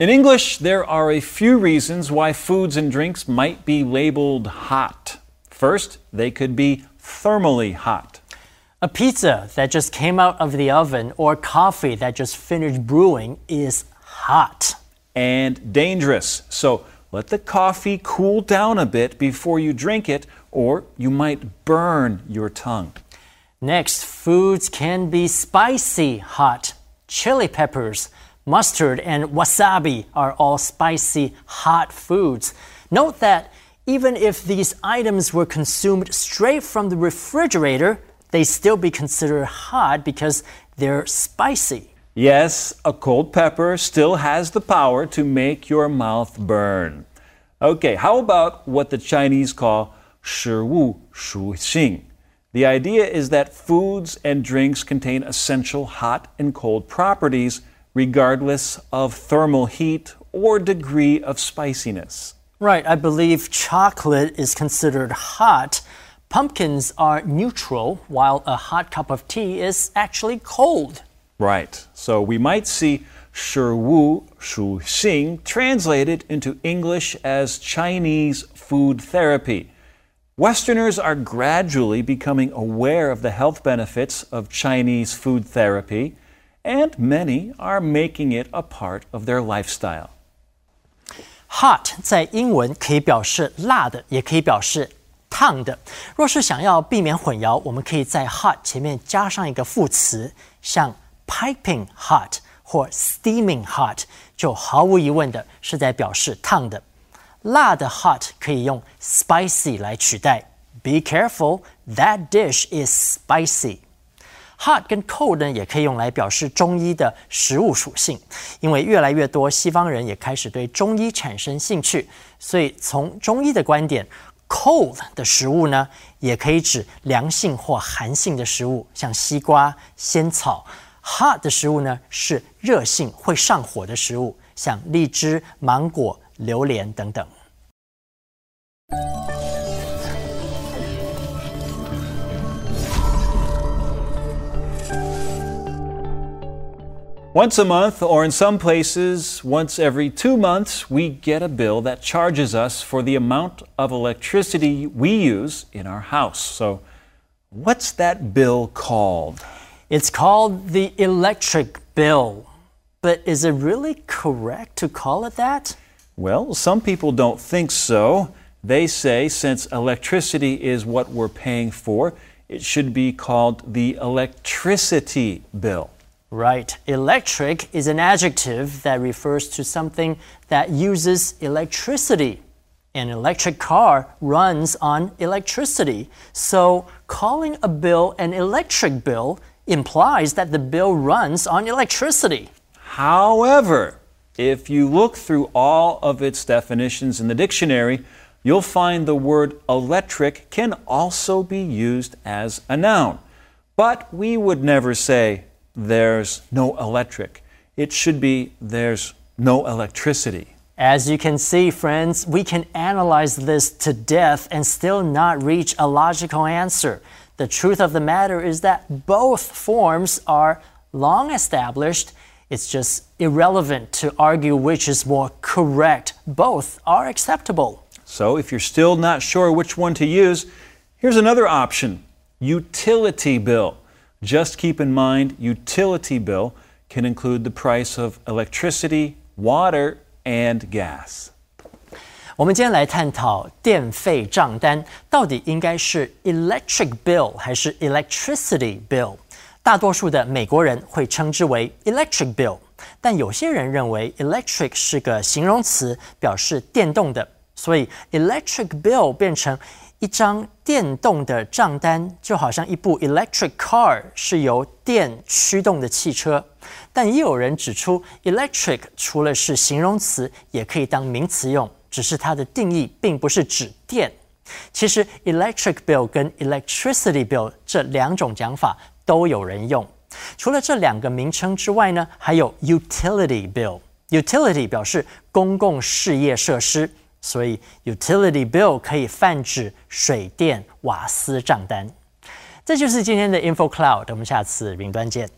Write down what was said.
In English, there are a few reasons why foods and drinks might be labeled hot. First, they could be thermally hot. A pizza that just came out of the oven or coffee that just finished brewing is hot. And dangerous. So let the coffee cool down a bit before you drink it, or you might burn your tongue. Next, foods can be spicy hot. Chili peppers, mustard, and wasabi are all spicy hot foods. Note that even if these items were consumed straight from the refrigerator, they still be considered hot because they're spicy. Yes, a cold pepper still has the power to make your mouth burn. Okay, how about what the Chinese call 食物属性? The idea is that foods and drinks contain essential hot and cold properties regardless of thermal heat or degree of spiciness. Right, I believe chocolate is considered hot. Pumpkins are neutral, while a hot cup of tea is actually cold. Right, so we might see Shiwu Shu Xing translated into English as Chinese food therapy. Westerners are gradually becoming aware of the health benefits of Chinese food therapy and many are making it a part of their lifestyle. Hot 在英文可以表示辣的，也可以表示烫的。若是想要避免混淆，我们可以在 hot 前面加上一个副词，像 piping hot 或 steaming hot，就毫无疑问的是在表示烫的。辣的 hot 可以用 spicy 来取代。Be careful, that dish is spicy. Hot 跟 cold 呢，也可以用来表示中医的食物属性，因为越来越多西方人也开始对中医产生兴趣，所以从中医的观点，cold 的食物呢，也可以指凉性或寒性的食物，像西瓜、仙草；hot 的食物呢，是热性会上火的食物，像荔枝、芒果。榴莲等等。Once a month, or in some places, once every two months, we get a bill that charges us for the amount of electricity we use in our house. So, what's that bill called? It's called the electric bill. But is it really correct to call it that? Well, some people don't think so. They say since electricity is what we're paying for, it should be called the electricity bill. Right. Electric is an adjective that refers to something that uses electricity. An electric car runs on electricity. So, calling a bill an electric bill implies that the bill runs on electricity. However, if you look through all of its definitions in the dictionary, you'll find the word electric can also be used as a noun. But we would never say there's no electric. It should be there's no electricity. As you can see, friends, we can analyze this to death and still not reach a logical answer. The truth of the matter is that both forms are long established it's just irrelevant to argue which is more correct. Both are acceptable. So, if you're still not sure which one to use, here's another option utility bill. Just keep in mind, utility bill can include the price of electricity, water, and gas. 我们今天来探讨电费账单到底应该是 electric bill 还是 electricity bill。大多数的美国人会称之为 electric bill，但有些人认为 electric 是个形容词，表示电动的， 所以 electric bill 变成一张电动的账单，就好像一部 electric car 是由电驱动的汽车。但也有人指出，electric 除了是形容词，也可以当名词用，只是它的定义并不是指电。其实 electric bill 跟 electricity bill 这两种讲法。都有人用。除了这两个名称之外呢，还有 utility bill。utility 表示公共事业设施，所以 utility bill 可以泛指水电、瓦斯账单。这就是今天的 Info Cloud，我们下次云端见。